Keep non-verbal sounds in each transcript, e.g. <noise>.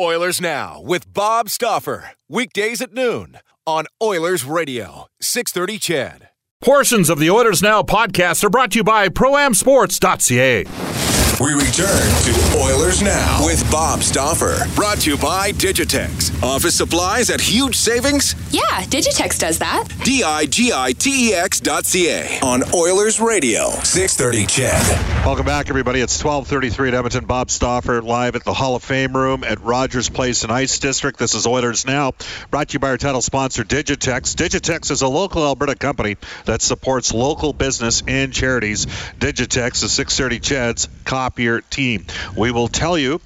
Oilers Now with Bob Stauffer. Weekdays at noon on Oilers Radio, 630 CHED. Portions of the Oilers Now podcast are brought to you by ProAmSports.ca. We return to Oilers Now with Bob Stauffer. Brought to you by Digitex. Office supplies at huge savings? Yeah, Digitex does that. D I G I T E X dot C A on Oilers Radio, 630 CHED. Welcome back, everybody. It's 1233 at Edmonton. Bob Stauffer live at the Hall of Fame room at Rogers Place in Ice District. This is Oilers Now, brought to you by our title sponsor, Digitex. Digitex is a local Alberta company that supports local business and charities. Digitex is 630 Team. We will tell you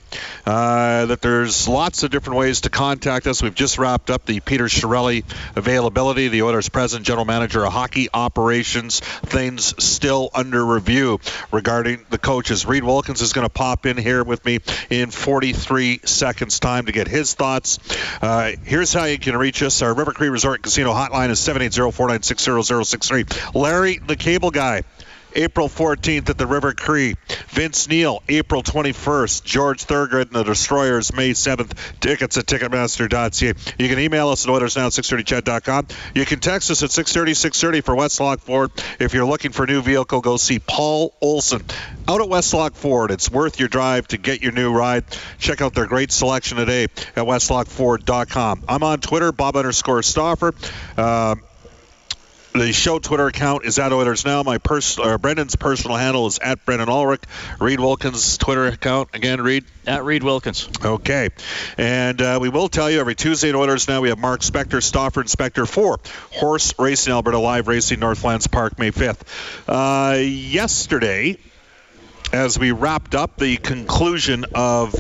uh, that there's lots of different ways to contact us. We've just wrapped up the Peter Chiarelli availability, the Oilers president, general manager of hockey operations. Things still under review regarding the coaches. Reid Wilkins is going to pop in here with me in 43 seconds time to get his thoughts. Uh, here's how you can reach us. Our River Cree Resort Casino hotline is 780-496-0063. Larry, the cable guy. April 14th at the River Cree. Vince Neil, April 21st. George Thorogood and the Destroyers, May 7th. Tickets at Ticketmaster.ca. You can email us at OilersNow at 630ched.com. You can text us at 630 630 for Westlock Ford. If you're looking for a new vehicle, go see Paul Olson out at Westlock Ford. It's worth your drive to get your new ride. Check out their great selection today at westlockford.com. I'm on Twitter, Bob underscore Stauffer. Uh, the show Twitter account is at Oilers Now. My pers- uh, Brendan's personal handle is at Brendan Ulrich. Reid Wilkins' Twitter account again. Reid at Reid Wilkins. Okay, and uh, we will tell you every Tuesday at Oilers Now we have Mark Spector, Stauffer, and Spector for Horse Racing Alberta Live Racing Northlands Park May 5th. Uh, yesterday, as we wrapped up the conclusion of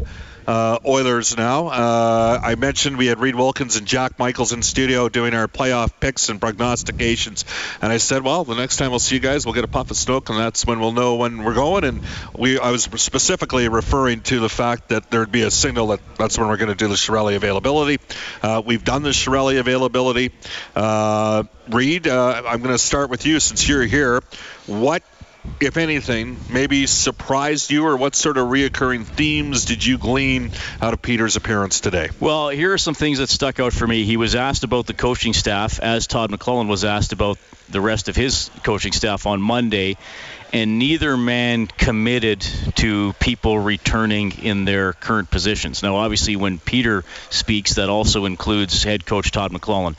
uh, Oilers now. Uh, I mentioned we had Reid Wilkins and Jack Michaels in studio doing our playoff picks and prognostications, and I said, well, the next time we'll see you guys, we'll get a puff of smoke, and that's when we'll know when we're going. And we, I was specifically referring to the fact that there'd be a signal that that's when we're going to do the Chiarelli availability. Uh, we've done the Chiarelli availability. Uh, Reid, uh, I'm going to start with you since you're here. What if anything, maybe surprised you, or what sort of reoccurring themes did you glean out of Peter's appearance today? Well, here are some things that stuck out for me. He was asked about the coaching staff, as Todd McLellan was asked about the rest of his coaching staff on Monday, and neither man committed to people returning in their current positions. Now, obviously, when Peter speaks, that also includes head coach Todd McLellan.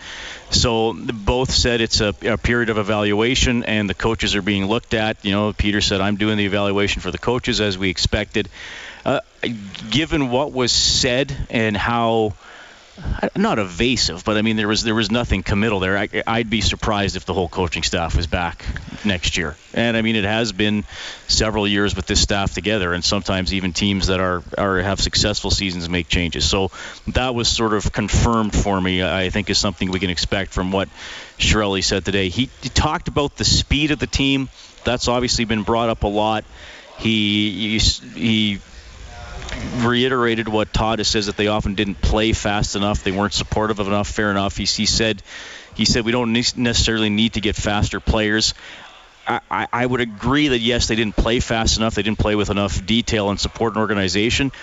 So both said it's a, a, period of evaluation, and the coaches are being looked at. You know, Peter said, "I'm doing the evaluation for the coaches as we expected." Uh, given what was said and how Uh, not evasive, but I mean there was there was nothing committal there. I, would be surprised if the whole coaching staff was back next year. And I mean it has been several years with this staff together, and sometimes even teams that are are have successful seasons make changes. So that was sort of confirmed for me. I think is something we can expect from what Chiarelli said today. He, he talked about the speed of the team. That's obviously been brought up a lot. He he, he reiterated what Todd has says that they often didn't play fast enough, they weren't supportive of enough. Fair enough. He, he said he said we don't necessarily need to get faster players. I, I, would agree that yes, they didn't play fast enough. They didn't play with enough detail and support and organization.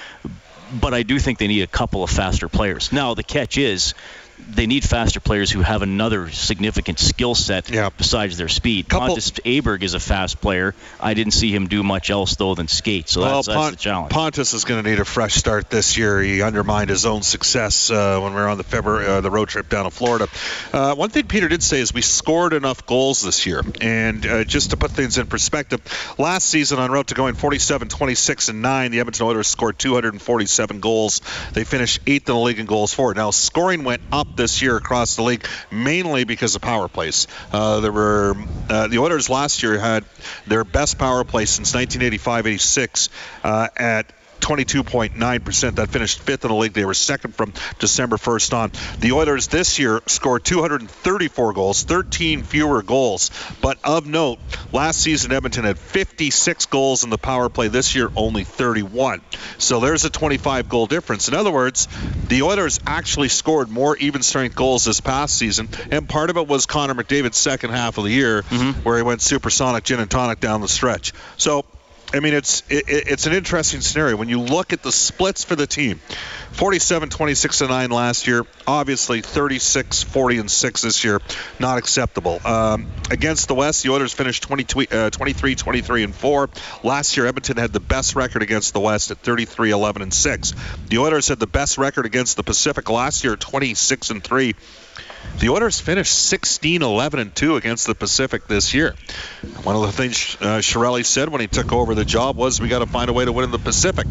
But I do think they need a couple of faster players. Now the catch is they need faster players who have another significant skill set Yeah. besides their speed. Couple- Pontus Aberg is a fast player. I didn't see him do much else though than skate, so well, that's, that's the challenge. Pontus is going to need a fresh start this year. He undermined his own success uh, when we were on the February uh, the road trip down to Florida. Uh, one thing Peter did say is we scored enough goals this year, and uh, just to put things in perspective, last season on route to going 47, 26, and nine, the Edmonton Oilers scored 247 goals. They finished eighth in the league in goals for. Now scoring went up this year across the league mainly because of power plays. Uh, there were uh, the Oilers last year had their best power play since 1985-86 uh, at 22.9%. That finished fifth in the league. They were second from December 1st on. The Oilers this year scored 234 goals, 13 fewer goals. But of note, last season Edmonton had 56 goals in the power play. This year, only 31. So there's a 25 goal difference. In other words, the Oilers actually scored more even strength goals this past season. And part of it was Connor McDavid's second half of the year, mm-hmm. where he went supersonic gin and tonic down the stretch. So I mean, it's it, it's an interesting scenario when you look at the splits for the team. 47, 26, and 9 last year. Obviously, 36, 40, and 6 this year. Not acceptable. Um, against the West, the Oilers finished 22, uh, 23, 23, and 4. Last year, Edmonton had the best record against the West at 33, 11, and 6. The Oilers had the best record against the Pacific last year 26 and 3. The Oilers finished 16, 11, and 2 against the Pacific this year. One of the things uh, Chiarelli said when he took over the job was we got to find a way to win in the Pacific.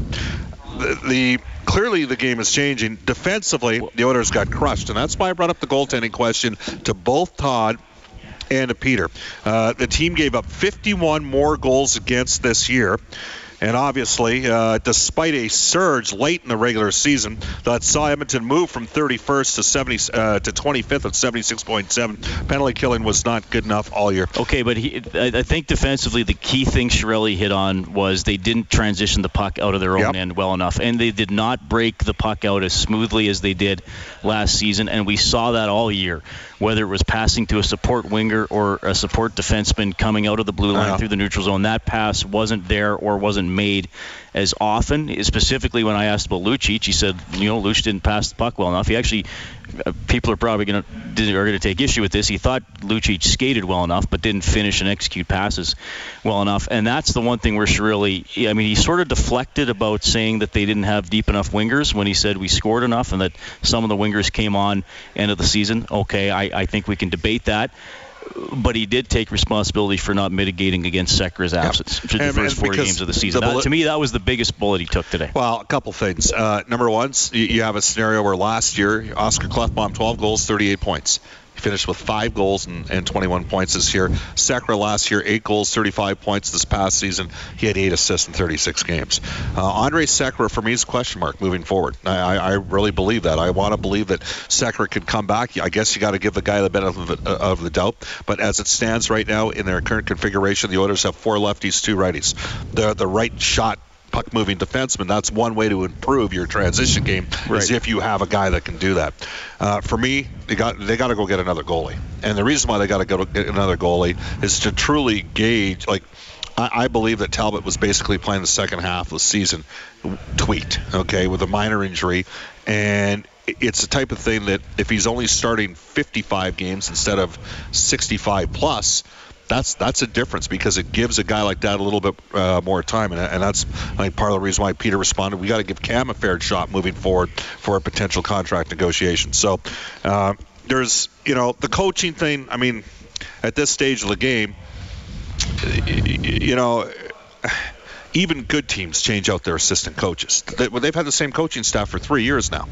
The, the clearly the game is changing. Defensively, the Oilers got crushed, and that's why I brought up the goaltending question to both Todd and to Peter. Uh, the team gave up 51 more goals against this year. And obviously, uh, despite a surge late in the regular season that saw Edmonton move from 31st to 70 uh, to 25th at 76.7, penalty killing was not good enough all year. Okay, but he, I I think defensively, the key thing Chiarelli hit on was they didn't transition the puck out of their own Yep. end well enough, and they did not break the puck out as smoothly as they did last season, and we saw that all year. Whether it was passing to a support winger or a support defenseman coming out of the blue line Yeah. through the neutral zone, that pass wasn't there or wasn't made as often. Specifically, when I asked about Lucic, he said, you know, Lucic didn't pass the puck well enough. He actually, uh, people are probably going to are going to take issue with this. He thought Lucic skated well enough, but didn't finish and execute passes well enough. And that's the one thing where Shirley, I mean, he sort of deflected about saying that they didn't have deep enough wingers when he said we scored enough and that some of the wingers came on end of the season. Okay, I, I think we can debate that. But he did take responsibility for not mitigating against Sekera's absence for the And- first and four games of the season. the That- to me, that was the biggest bullet he took today. Well, a couple things. Uh, number one, you, you have a scenario where last year Oscar Klefbom 12 goals, 38 points. He finished with five goals and, and 21 points this year. Sekera last year, eight goals, 35 points. This past season, he had eight assists in 36 games. Uh, Andre Sekera, for me, is a question mark moving forward. I, I, really believe that. I want to believe that Sekera could come back. I guess you got to give the guy the benefit of the, of the doubt. But as it stands right now in their current configuration, the Oilers have four lefties, two righties. The the right shot puck moving defenseman. That's one way to improve your transition game is if you have a guy that can do that. Uh, for me, they got they got to go get another goalie, and the reason why they got to go get another goalie is to truly gauge like. I I believe that Talbot was basically playing the second half of the season tweaked, okay, with a minor injury, and it's the type of thing that if he's only starting 55 games instead of 65 plus, that's that's a difference because it gives a guy like that a little bit uh, more time, and, and that's I think part of the reason why Peter responded. We got to give Cam a fair shot moving forward for a potential contract negotiation. So uh, there's you know the coaching thing. I mean, at this stage of the game, you know. Even good teams change out their assistant coaches. They, they've had the same coaching staff for three years now.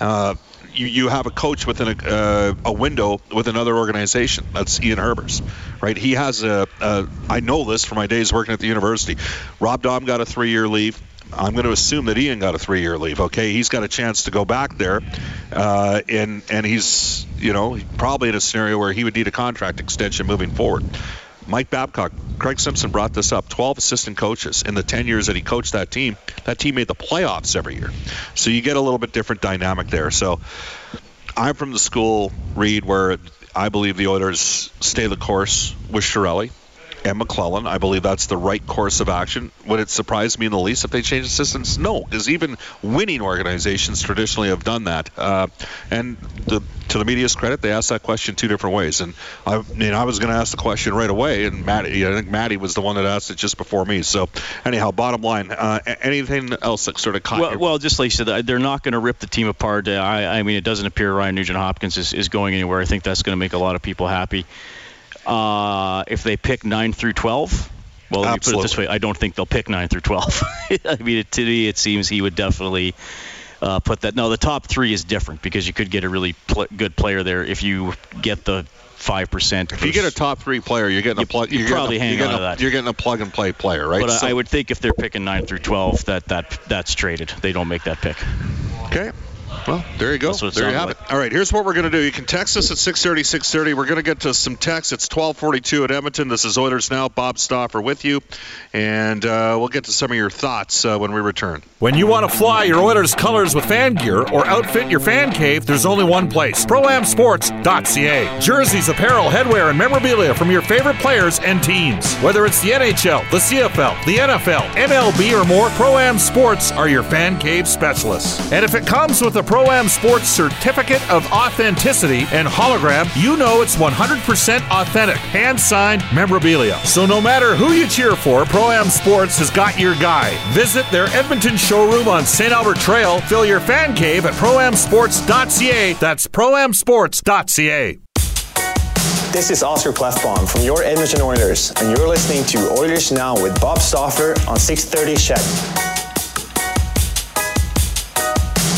Uh, you, you have a coach within a, uh, a window with another organization. That's Ian Herbers, right? He has a, a. I know this from my days working at the university. Rob Daum got a three-year leave. I'm going to assume that Ian got a three-year leave. Okay, he's got a chance to go back there, uh, and and he's you know probably in a scenario where he would need a contract extension moving forward. Mike Babcock, Craig Simpson brought this up. 12 assistant coaches in the 10 years that he coached that team. That team made the playoffs every year. So you get a little bit different dynamic there. So I'm from the school, Reid, where I believe the Oilers stay the course with Chiarelli. And McLellan. I believe that's the right course of action. Would it surprise me in the least if they change assistants? No, because even winning organizations traditionally have done that. Uh, and the, to the media's credit, they asked that question two different ways. And I, mean, I was going to ask the question right away, and Maddie, I think Maddie was the one that asked it just before me. So anyhow, bottom line, uh, anything else that sort of caught well, you? well, just like you said, they're not going to rip the team apart. I, I mean, it doesn't appear Ryan Nugent Hopkins is, is going anywhere. I think that's going to make a lot of people happy. Uh, if they pick 9 through 12, well, let me put it this way: I don't think they'll pick 9 through 12. <laughs> I mean, to me, it seems he would definitely uh, put that. No, the top three is different because you could get a really pl- good player there if you get the five percent. If you get a top three player, you're getting a plug. You, you're probably getting a, hang you're on to that. You're getting a plug and play player, right? But So- I, I would think if they're picking nine through twelve, that that that's traded. They don't make that pick. Okay. Well, there you go. That's what There you have like. it. All right, here's what we're going to do. You can text us at 630, 630. We're going to get to some texts. It's 1242 at Edmonton. This is Oilers Now. Bob Stauffer with you. And uh, we'll get to some of your thoughts uh, when we return. When you want to fly your Oilers colors with fan gear or outfit your fan cave, there's only one place ProAmSports.ca. Jerseys, apparel, headwear, and memorabilia from your favorite players and teams. Whether it's the NHL, the CFL, the NFL, MLB, or more, ProAm Sports are your fan cave specialists. And if it comes with a ProAm Sports certificate of authenticity and hologram, you know it's 100% authentic, hand signed memorabilia. So no matter who you cheer for, Pro Am Sports has got your guy. Visit their Edmonton showroom on St. Albert Trail. Fill your fan cave at proamsports.ca. That's proamsports.ca. This is Oscar Klefbom from your Edmonton Oilers, and you're listening to Oilers Now with Bob Stauffer on 630 CHED.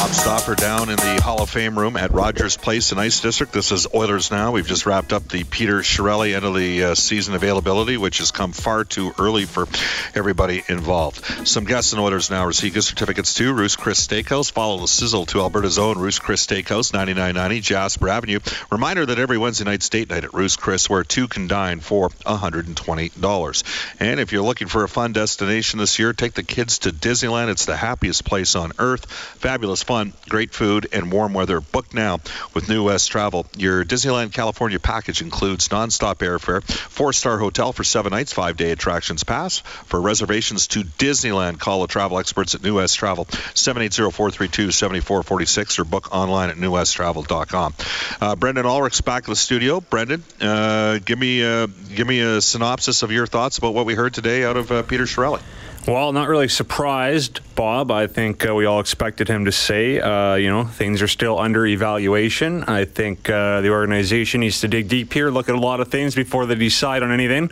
Bob Stauffer down in the Hall of Fame room at Rogers Place in Ice District. This is Oilers Now. We've just wrapped up the Peter Chiarelli end of the uh, season availability, which has come far too early for everybody involved. Some guests in Oilers Now receive gift certificates to Ruth's Chris Steakhouse. Follow the sizzle to Alberta's own Ruth's Chris Steakhouse, 9990 Jasper Avenue. Reminder that every Wednesday night, state night at Ruth's Chris, where two can dine for $120. And if you're looking for a fun destination this year, take the kids to Disneyland. It's the happiest place on earth. Fabulous fun, great food, and warm weather. Book now with New West Travel. Your Disneyland California package includes nonstop airfare, four-star hotel for seven nights, five-day attractions pass. For reservations to Disneyland, call the travel experts at New West Travel, 780-432-7446, or book online at newwesttravel.com. Uh, Brendan Ulrich's back in the studio. Brendan, uh, give me uh, give me a synopsis of your thoughts about what we heard today out of uh, Peter Chiarelli. Well, not really surprised, Bob. I think uh, we all expected him to say, uh, you know, things are still under evaluation. I think uh, the organization needs to dig deep here, look at a lot of things before they decide on anything,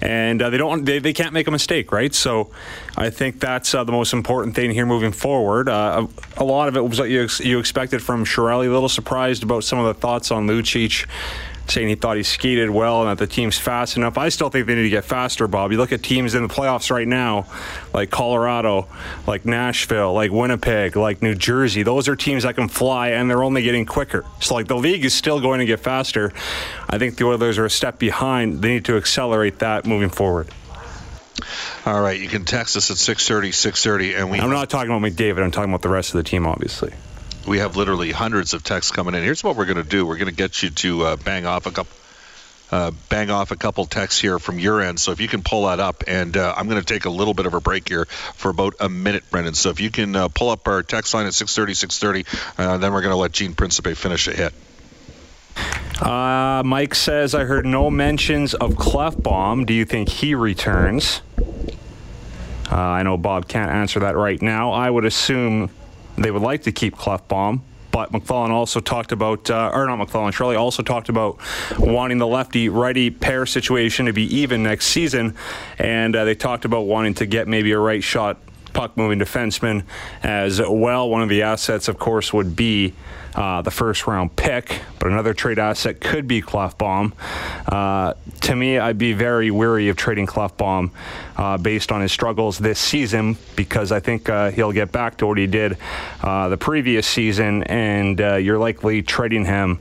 and uh, they don't, they, they can't make a mistake, right? So, I think that's uh, the most important thing here moving forward. Uh, a, lot of it was what you ex- you expected from Chiarelli. A little surprised about some of the thoughts on Lucic saying he thought he skated well and that the team's fast enough. I still think they need to get faster, Bob. You look at teams in the playoffs right now, like Colorado, like Nashville, like Winnipeg, like New Jersey. Those are teams that can fly and they're only getting quicker. So, like, the league is still going to get faster. I think the Oilers are a step behind. They need to accelerate that moving forward. All right, you can text us at 630, 630, and we I'm not talking about McDavid. I'm talking about the rest of the team, obviously. We have literally hundreds of texts coming in. Here's what we're going to do. We're going to get you to uh, bang off a couple. Uh, bang off a couple texts here from your end. So if you can pull that up, and uh, I'm going to take a little bit of a break here for about a minute, Brendan. So if you can uh, pull up our text line at 6:30, 6:30, uh, then we're going to let Gene Principe finish a hit. Uh, Mike says, I heard no mentions of Klefbom. Do you think he returns? Uh, I know Bob can't answer that right now. I would assume they would like to keep Klefbom, but McLellan also talked about, uh, or not McLellan, Shirley also talked about wanting the lefty righty pair situation to be even next season, and uh, they talked about wanting to get maybe a right shot puck moving defenseman as well. One of the assets, of course, would be uh, the first round pick, but another trade asset could be Klefbom. Uh, to me, I'd be very weary of trading Klefbom uh, based on his struggles this season because I think uh, he'll get back to what he did uh, the previous season, and uh, you're likely trading him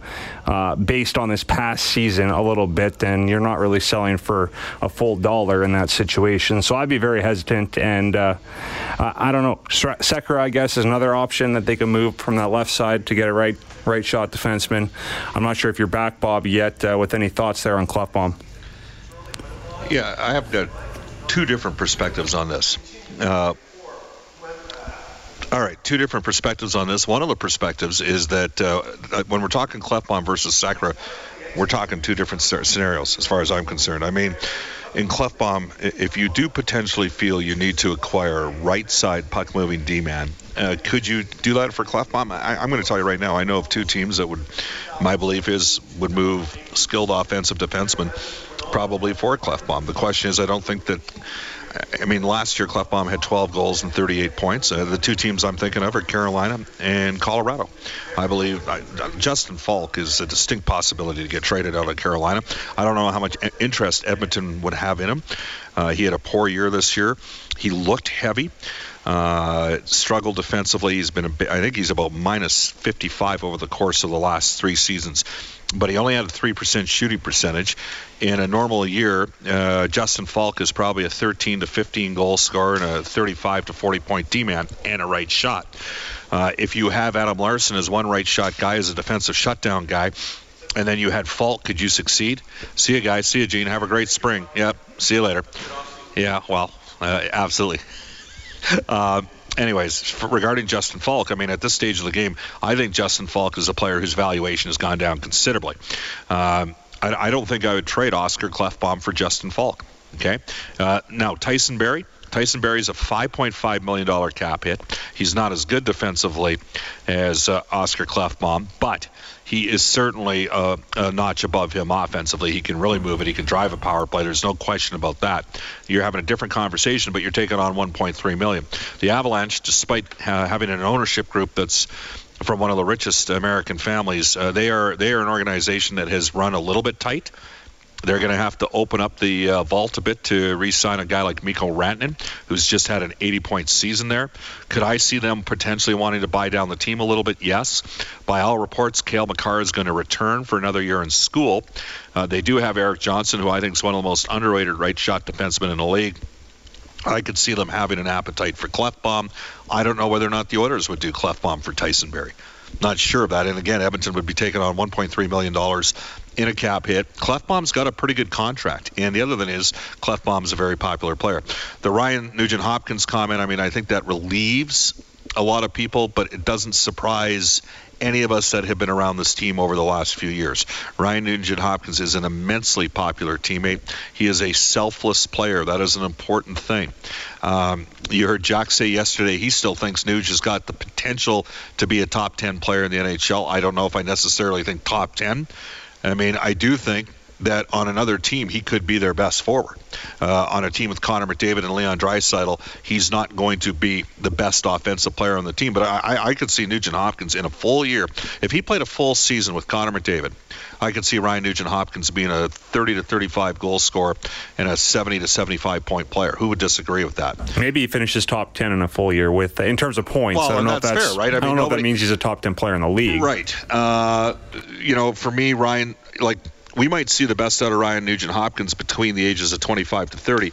based on this past season a little bit, and you're not really selling for a full dollar in that situation. So I'd be very hesitant, and uh, I don't know. Sekera, I guess, is another option that they can move from that left side to get a right right shot defenseman. I'm not sure if you're back, Bob, yet uh, with any thoughts there on Klefbom. Yeah, I have got two different perspectives on this. Uh, all right, two different perspectives on this. One of the perspectives is that uh, when we're talking Klefbom versus Sekera, we're talking two different scenarios as far as I'm concerned. I mean, in Klefbom, if you do potentially feel you need to acquire right side puck moving D man, uh, could you do that for Klefbom? I, am going to tell you right now, I know of two teams that would, my belief is, would move skilled offensive defensemen probably for Klefbom. The question is, I don't think that I mean, last year Klefbom had 12 goals and 38 points. Uh, the two teams I'm thinking of are Carolina and Colorado. I believe uh, Justin Faulk is a distinct possibility to get traded out of Carolina. I don't know how much interest Edmonton would have in him. Uh, he had a poor year this year. He looked heavy. Uh, struggled defensively. He's been, a, I think he's about minus 55 over the course of the last three seasons but he only had a 3% shooting percentage. In a normal year, uh, Justin Faulk is probably a 13 to 15 goal scorer and a 35 to 40 point D man and a right shot. Uh, if you have Adam Larsson as one right shot guy, as a defensive shutdown guy, and then you had Faulk, could you succeed? See you guys. See you, Gene. Have a great spring. Yep. See you later. Yeah, well, uh, absolutely. <laughs> Anyways, regarding Justin Faulk, I mean, at this stage of the game, I think Justin Faulk is a player whose valuation has gone down considerably. Um, I, I, don't think I would trade Oscar Klefbom for Justin Falk. Okay. Uh, now Tyson Barrie. Tyson Barrie is a $5.5 million cap hit. He's not as good defensively as uh, Oscar Klefbom, but he is certainly a, a, notch above him offensively. He can really move it. He can drive a power play. There's no question about that. You're having a different conversation, but you're taking on 1.3 million. The Avalanche, despite uh, having an ownership group that's from one of the richest American families, uh, they are they are an organization that has run a little bit tight. They're going to have to open up the uh, vault a bit to re-sign a guy like Mikko Rantanen, who's just had an 80-point season there. Could I see them potentially wanting to buy down the team a little bit? Yes. By all reports, Cale Makar is going to return for another year in school. Uh, they do have Erik Johnson, who I think is one of the most underrated right-shot defensemen in the league. I could see them having an appetite for Klefbom. I don't know whether or not the Oilers would do Klefbom for Tyson Barrie. Not sure of that. And again, Edmonton would be taking on $1.3 million in a cap hit. Klefbom's got a pretty good contract. And the other thing is, Klefbom's a very popular player. The Ryan Nugent Hopkins comment, I mean, I think that relieves a lot of people, but it doesn't surprise any of us that have been around this team over the last few years. Ryan Nugent Hopkins is an immensely popular teammate. He is a selfless player. That is an important thing. Um, you heard Jack say yesterday he still thinks Nuge has got the potential to be a top 10 player in the NHL. I don't know if I necessarily think top 10. I mean, I do think that on another team he could be their best forward. Uh, on a team with Connor McDavid and Leon Draisaitl, he's not going to be the best offensive player on the team. But I, I could see Nugent Hopkins in a full year. If he played a full season with Connor McDavid, I could see Ryan Nugent Hopkins being a 30 to 35 goal scorer and a 70 to 75 point player. Who would disagree with that? Maybe he finishes top 10 in a full year with in terms of points. Well, I don't know that's if that's fair, right? I, I don't know nobody, if that means he's a top 10 player in the league. Right. Uh, you know, for me, Ryan, like we might see the best out of Ryan Nugent Hopkins between the ages of 25 to 30.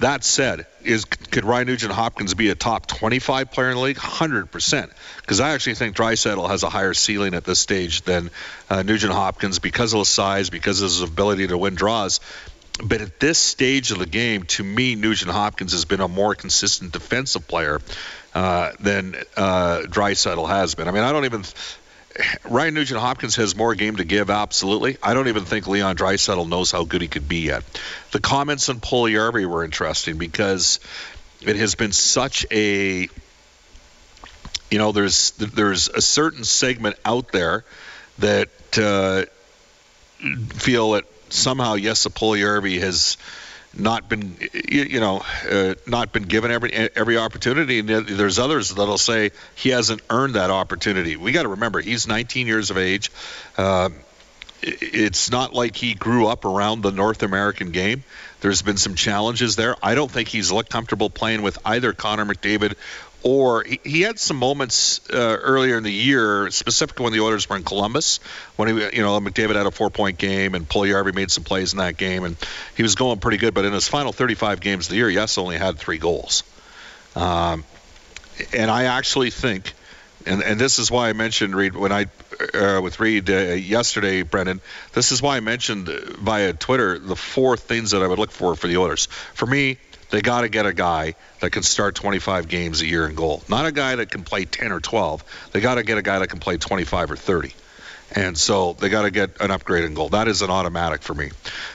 That said, is could Ryan Nugent Hopkins be a top 25 player in the league? 100%. Because I actually think Draisaitl has a higher ceiling at this stage than uh, Nugent Hopkins because of his size, because of his ability to win draws. But at this stage of the game, to me, Nugent Hopkins has been a more consistent defensive player uh, than uh, Draisaitl has been. I mean, I don't even Ryan Nugent Hopkins has more game to give, absolutely. I don't even think Leon Draisaitl knows how good he could be yet. The comments on Puljujarvi were interesting because it has been such a you know there's there's a certain segment out there that uh, feel that somehow yes, Puljujarvi has not been you know uh, not been given every every opportunity and there's others that'll say he hasn't earned that opportunity we got to remember he's 19 years of age uh, it's not like he grew up around the North American game. There's been some challenges there. I don't think he's looked comfortable playing with either Connor McDavid or he, he had some moments uh, earlier in the year, specifically when the Oilers were in Columbus, when he, you know, McDavid had a four-point game and Puljujarvi made some plays in that game, and he was going pretty good. But in his final 35 games of the year, yes, only had three goals. Um, and I actually think, and and this is why I mentioned Reid when I uh, with Reid uh, yesterday, Brendan. This is why I mentioned via Twitter the four things that I would look for for the Oilers. For me, they got to get a guy that can start 25 games a year in goal, not a guy that can play 10 or 12. They got to get a guy that can play 25 or 30. And so they got to get an upgrade in goal. That is an automatic for me.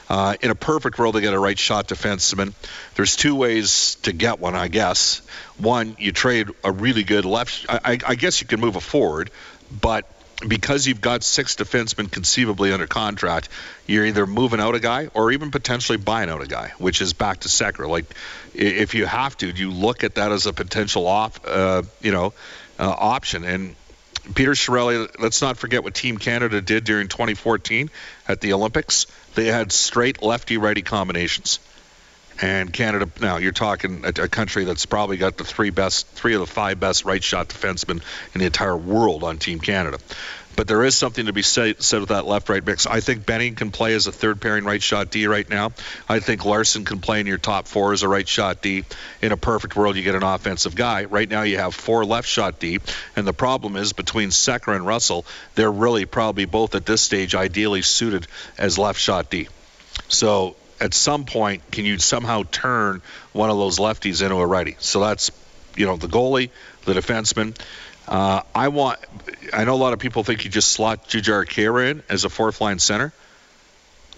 Uh, in a perfect world, they get a right shot defenseman. There's two ways to get one, I guess. One, you trade a really good left. I, I guess you can move a forward, but because you've got six defensemen conceivably under contract, you're either moving out a guy or even potentially buying out a guy, which is back to Sekera. Like, if you have to, you look at that as a potential off, uh, you know, uh, option. And Peter Chiarelli, let's not forget what Team Canada did during 2014 at the Olympics. They had straight lefty-righty combinations. And Canada, now you're talking a, a, country that's probably got the three best, three of the five best right shot defensemen in the entire world on Team Canada. But there is something to be said, said with that left-right mix. I think Benning can play as a third pairing right shot D right now. I think Larsson can play in your top four as a right shot D. In a perfect world, you get an offensive guy. Right now, you have four left shot D, and the problem is between Sekera and Russell, they're really probably both at this stage ideally suited as left shot D. So at some point, can you somehow turn one of those lefties into a righty? So that's, you know, the goalie, the defenseman. Uh, I want. I know a lot of people think you just slot Jujhar Khaira in as a fourth line center.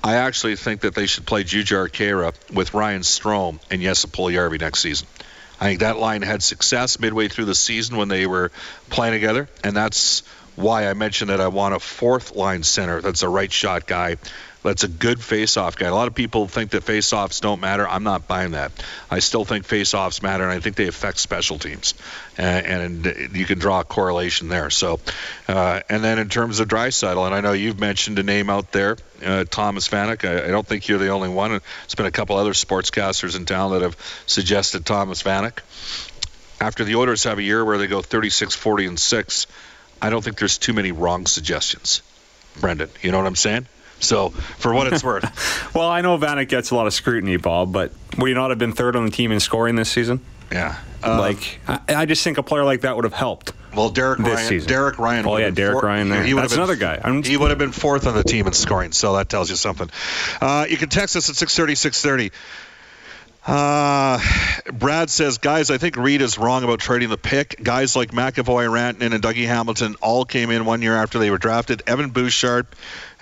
I actually think that they should play Jujhar Khaira with Ryan Strome and Jesse Puljujarvi next season. I think that line had success midway through the season when they were playing together, and that's why I mentioned that I want a fourth line center that's a right shot guy that's a good face-off guy. A lot of people think that face-offs don't matter. I'm not buying that. I still think face-offs matter, and I think they affect special teams, and, and you can draw a correlation there. So, uh, and then in terms of Draisaitl, and I know you've mentioned a name out there, uh, Thomas Vanek. I, I, don't think you're the only one. There's been a couple other sportscasters in town that have suggested Thomas Vanek. After the Oilers have a year where they go 36, 40, and six, I don't think there's too many wrong suggestions. Brendan, you know what I'm saying? So, for what it's worth. <laughs> well, I know Vanek gets a lot of scrutiny, Bob, but would he not have been third on the team in scoring this season? Yeah. Uh, like, I, I, just think a player like that would have helped. Well, Derek this Ryan. Season. Derek Ryan. Oh yeah, Derek four, Ryan. There. He That's been, another guy. I'm, he would have been fourth on the team in scoring, so that tells you something. Uh, you can text us at 630, 630. Uh, Brad says, guys, I think Reid is wrong about trading the pick. Guys like McAvoy, Rantanen, and Dougie Hamilton all came in one year after they were drafted. Evan Bouchard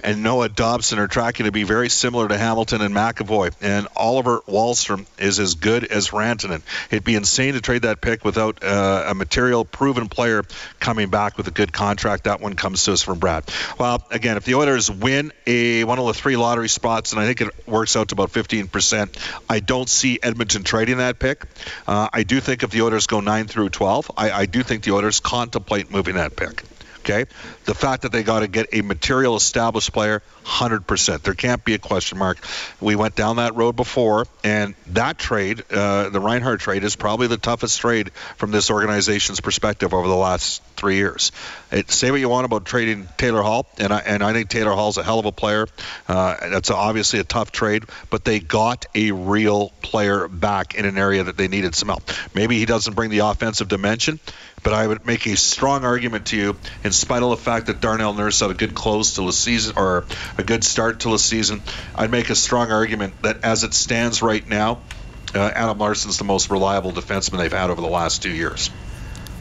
and Noah Dobson are tracking to be very similar to Hamilton and McAvoy. And Oliver Wahlstrom is as good as Rantanen. It'd be insane to trade that pick without uh, a material, proven player coming back with a good contract. That one comes to us from Brad. Well, again, if the Oilers win a one of the three lottery spots, and I think it works out to about 15%, I don't see Edmonton trading that pick. Uh, I do think if the Oilers go 9 through 12, I, I do think the Oilers contemplate moving that pick. Okay, the fact that they got to get a material established player, 100%. There can't be a question mark. We went down that road before, and that trade, uh, the Reinhart trade, is probably the toughest trade from this organization's perspective over the last three years. It, say what you want about trading Taylor Hall, and I, and I think Taylor Hall's a hell of a player. Uh, that's obviously a tough trade, but they got a real player back in an area that they needed some help. Maybe he doesn't bring the offensive dimension, but I would make a strong argument to you, in spite of the fact that Darnell Nurse had a good close to the season or a good start to the season, I'd make a strong argument that as it stands right now, uh, Adam Larsson's the most reliable defenseman they've had over the last two years.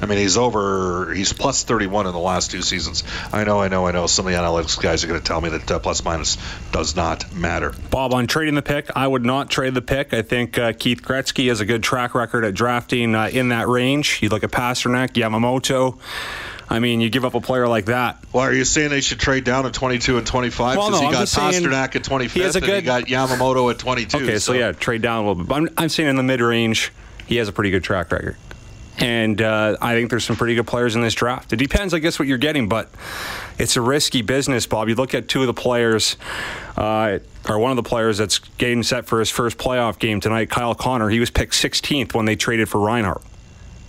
I mean, he's over, he's plus 31 in the last two seasons. I know, I know, I know. Some of the analytics guys are going to tell me that uh, plus minus does not matter. Bob, on trading the pick, I would not trade the pick. I think uh, Keith Gretzky has a good track record at drafting uh, in that range. You look at Pastrnak, Yamamoto. I mean, you give up a player like that. Well, are you saying they should trade down at 22 and 25? Well, no, he I'm got Pastrnak at 25 he has a good, and he got Yamamoto at 22. Okay, so, so yeah, trade down a little bit. I'm, I'm saying in the mid range, he has a pretty good track record. And uh, I think there's some pretty good players in this draft. It depends, I guess, what you're getting, but it's a risky business, Bob. You look at two of the players, uh, or one of the players that's getting set for his first playoff game tonight, Kyle Connor. He was picked 16th when they traded for Reinhart.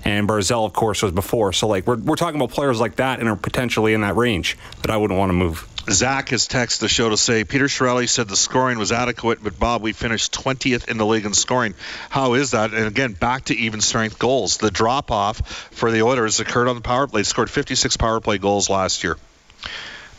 And Barzal, of course, was before. So, like, we're, we're talking about players like that and are potentially in that range that I wouldn't want to move. Zach has texted the show to say Peter Chiarelli said the scoring was adequate, but Bob, we finished 20th in the league in scoring. How is that? And again, back to even strength goals. The drop off for the Oilers occurred on the power play. They scored 56 power play goals last year.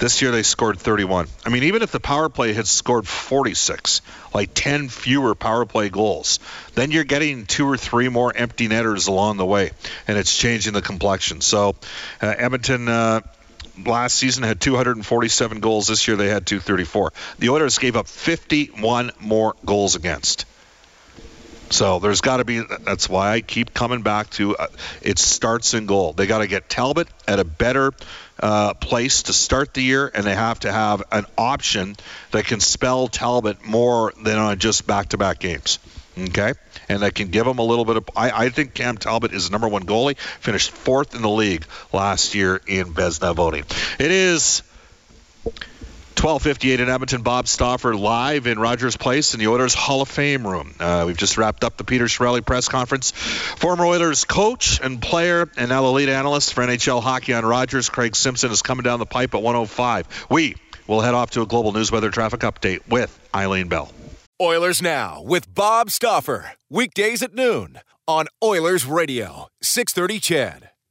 This year they scored 31. I mean, even if the power play had scored 46, like 10 fewer power play goals, then you're getting two or three more empty netters along the way, and it's changing the complexion. So, uh, Edmonton. Uh, last season had 247 goals. This year they had 234. The Oilers gave up 51 more goals against. So there's got to be. That's why I keep coming back to uh, it starts in goal. They got to get Talbot at a better uh, place to start the year, and they have to have an option that can spell Talbot more than on just back-to-back games. Okay, and that can give them a little bit of. I, I think Cam Talbot is the number one goalie. Finished fourth in the league last year in Vezina voting. It is 1258 in Edmonton. Bob Stauffer live in Rogers Place in the Oilers Hall of Fame room. Uh, we've just wrapped up the Peter Chiarelli press conference. Former Oilers coach and player and now the lead analyst for NHL hockey on Rogers, Craig Simpson, is coming down the pipe at 105. We will head off to a global news weather traffic update with Eileen Bell. Oilers Now with Bob Stauffer. Weekdays at noon on Oilers Radio, 630 CHED.